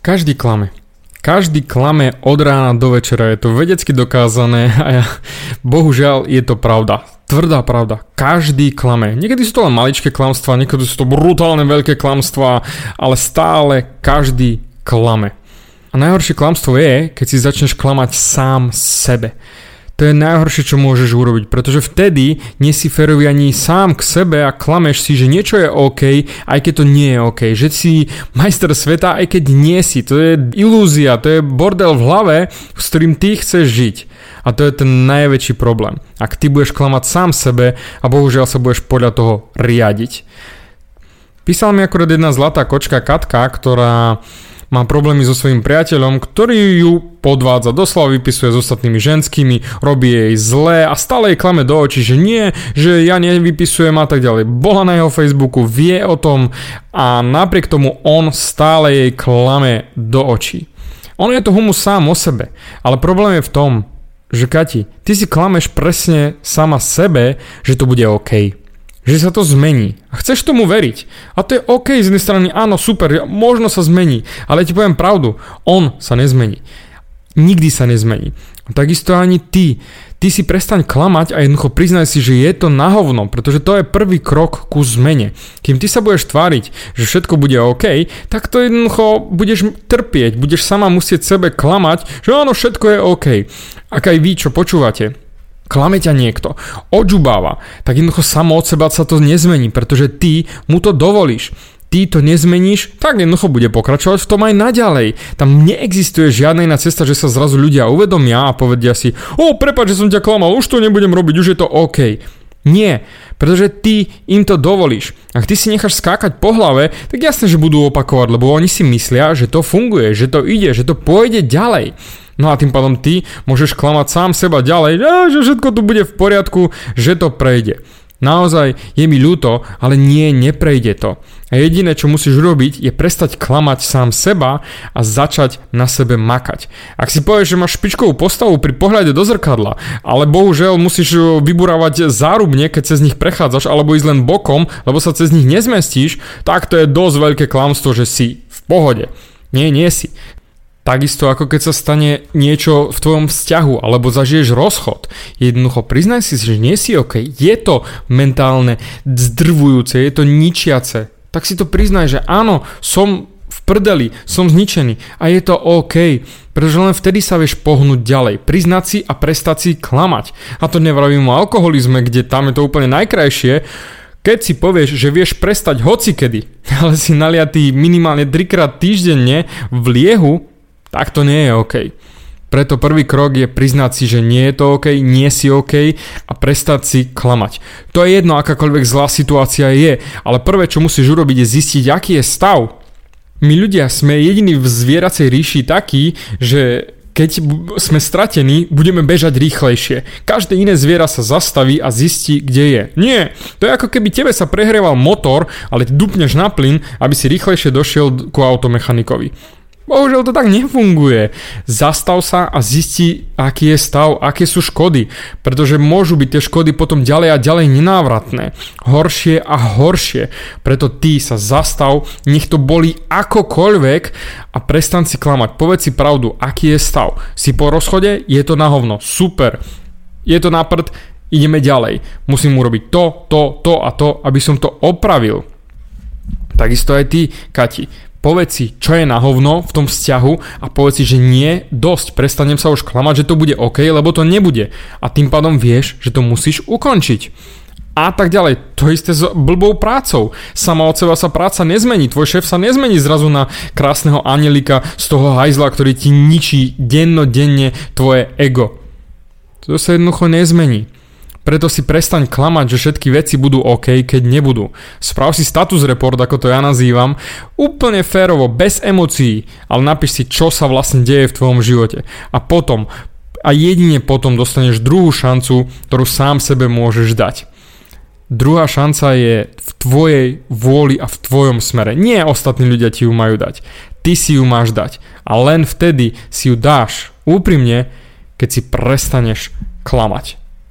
Každý klame. Každý klame od rána do večera, je to vedecky dokázané a ja, bohužiaľ je to pravda. Tvrdá pravda. Každý klame. Niekedy sú to len maličké klamstvá, niekedy sú to brutálne veľké klamstvá, ale stále každý klame. A najhoršie klamstvo je, keď si začneš klamať sám sebe. To je najhoršie, čo môžeš urobiť, pretože vtedy nie si férový ani sám k sebe a klameš si, že niečo je OK, aj keď to nie je OK. Že si majster sveta, aj keď nie si. To je ilúzia, to je bordel v hlave, s ktorým ty chceš žiť. A to je ten najväčší problém. Ak ty budeš klamať sám sebe a bohužiaľ sa budeš podľa toho riadiť. Písala mi akorát jedna zlatá kočka Katka, ktorá má problémy so svojím priateľom, ktorý ju podvádza, doslova vypisuje s ostatnými ženskými, robí jej zlé a stále jej klame do očí, že nie, že ja nevypisujem a tak ďalej. Bola na jeho Facebooku, vie o tom a napriek tomu on stále jej klame do očí. On je to humus sám o sebe, ale problém je v tom, že Kati, ty si klameš presne sama sebe, že to bude OK že sa to zmení. A chceš tomu veriť. A to je OK z jednej strany, áno, super, možno sa zmení. Ale ti poviem pravdu, on sa nezmení. Nikdy sa nezmení. Takisto ani ty. Ty si prestaň klamať a jednoducho priznaj si, že je to na hovno, pretože to je prvý krok ku zmene. Kým ty sa budeš tváriť, že všetko bude OK, tak to jednoducho budeš trpieť, budeš sama musieť sebe klamať, že áno, všetko je OK. Ak aj vy, čo počúvate, klame ťa niekto, odžubáva, tak jednoducho samo od seba sa to nezmení, pretože ty mu to dovolíš. Ty to nezmeníš, tak jednoducho bude pokračovať v tom aj naďalej. Tam neexistuje žiadna iná cesta, že sa zrazu ľudia uvedomia a povedia si, o, prepáč, že som ťa klamal, už to nebudem robiť, už je to OK. Nie, pretože ty im to dovolíš. Ak ty si necháš skákať po hlave, tak jasne, že budú opakovať, lebo oni si myslia, že to funguje, že to ide, že to pôjde ďalej. No a tým pádom ty môžeš klamať sám seba ďalej, že všetko tu bude v poriadku, že to prejde. Naozaj je mi ľúto, ale nie, neprejde to. A jediné, čo musíš robiť, je prestať klamať sám seba a začať na sebe makať. Ak si povieš, že máš špičkovú postavu pri pohľade do zrkadla, ale bohužiaľ musíš vyburávať zárubne, keď cez nich prechádzaš, alebo ísť len bokom, lebo sa cez nich nezmestíš, tak to je dosť veľké klamstvo, že si v pohode. Nie, nie si. Takisto ako keď sa stane niečo v tvojom vzťahu alebo zažiješ rozchod. Jednoducho priznaj si, že nie si OK. Je to mentálne zdrvujúce, je to ničiace. Tak si to priznaj, že áno, som v prdeli, som zničený a je to OK, pretože len vtedy sa vieš pohnúť ďalej, priznať si a prestať si klamať. A to nevravím o alkoholizme, kde tam je to úplne najkrajšie, keď si povieš, že vieš prestať hocikedy, ale si naliatý minimálne 3 krát týždenne v liehu, tak to nie je OK. Preto prvý krok je priznať si, že nie je to OK, nie si OK a prestať si klamať. To je jedno, akákoľvek zlá situácia je, ale prvé, čo musíš urobiť, je zistiť, aký je stav. My ľudia sme jediní v zvieracej ríši takí, že keď sme stratení, budeme bežať rýchlejšie. Každé iné zviera sa zastaví a zistí, kde je. Nie, to je ako keby tebe sa prehrieval motor, ale ty dupneš na plyn, aby si rýchlejšie došiel ku automechanikovi. Bohužiaľ to tak nefunguje. Zastav sa a zisti, aký je stav, aké sú škody, pretože môžu byť tie škody potom ďalej a ďalej nenávratné. Horšie a horšie. Preto ty sa zastav, nech to boli akokoľvek a prestan si klamať. Povedz si pravdu, aký je stav. Si po rozchode, je to na hovno. Super. Je to na prd, ideme ďalej. Musím urobiť to, to, to a to, aby som to opravil. Takisto aj ty, Kati povedz si, čo je na hovno v tom vzťahu a povedz si, že nie, dosť, prestanem sa už klamať, že to bude OK, lebo to nebude. A tým pádom vieš, že to musíš ukončiť. A tak ďalej. To isté s blbou prácou. Sama od seba sa práca nezmení. Tvoj šéf sa nezmení zrazu na krásneho anielika z toho hajzla, ktorý ti ničí dennodenne tvoje ego. To sa jednoducho nezmení. Preto si prestaň klamať, že všetky veci budú OK, keď nebudú. Sprav si status report, ako to ja nazývam, úplne férovo, bez emócií, ale napíš si, čo sa vlastne deje v tvojom živote. A potom, a jedine potom dostaneš druhú šancu, ktorú sám sebe môžeš dať. Druhá šanca je v tvojej vôli a v tvojom smere. Nie ostatní ľudia ti ju majú dať. Ty si ju máš dať. A len vtedy si ju dáš úprimne, keď si prestaneš klamať.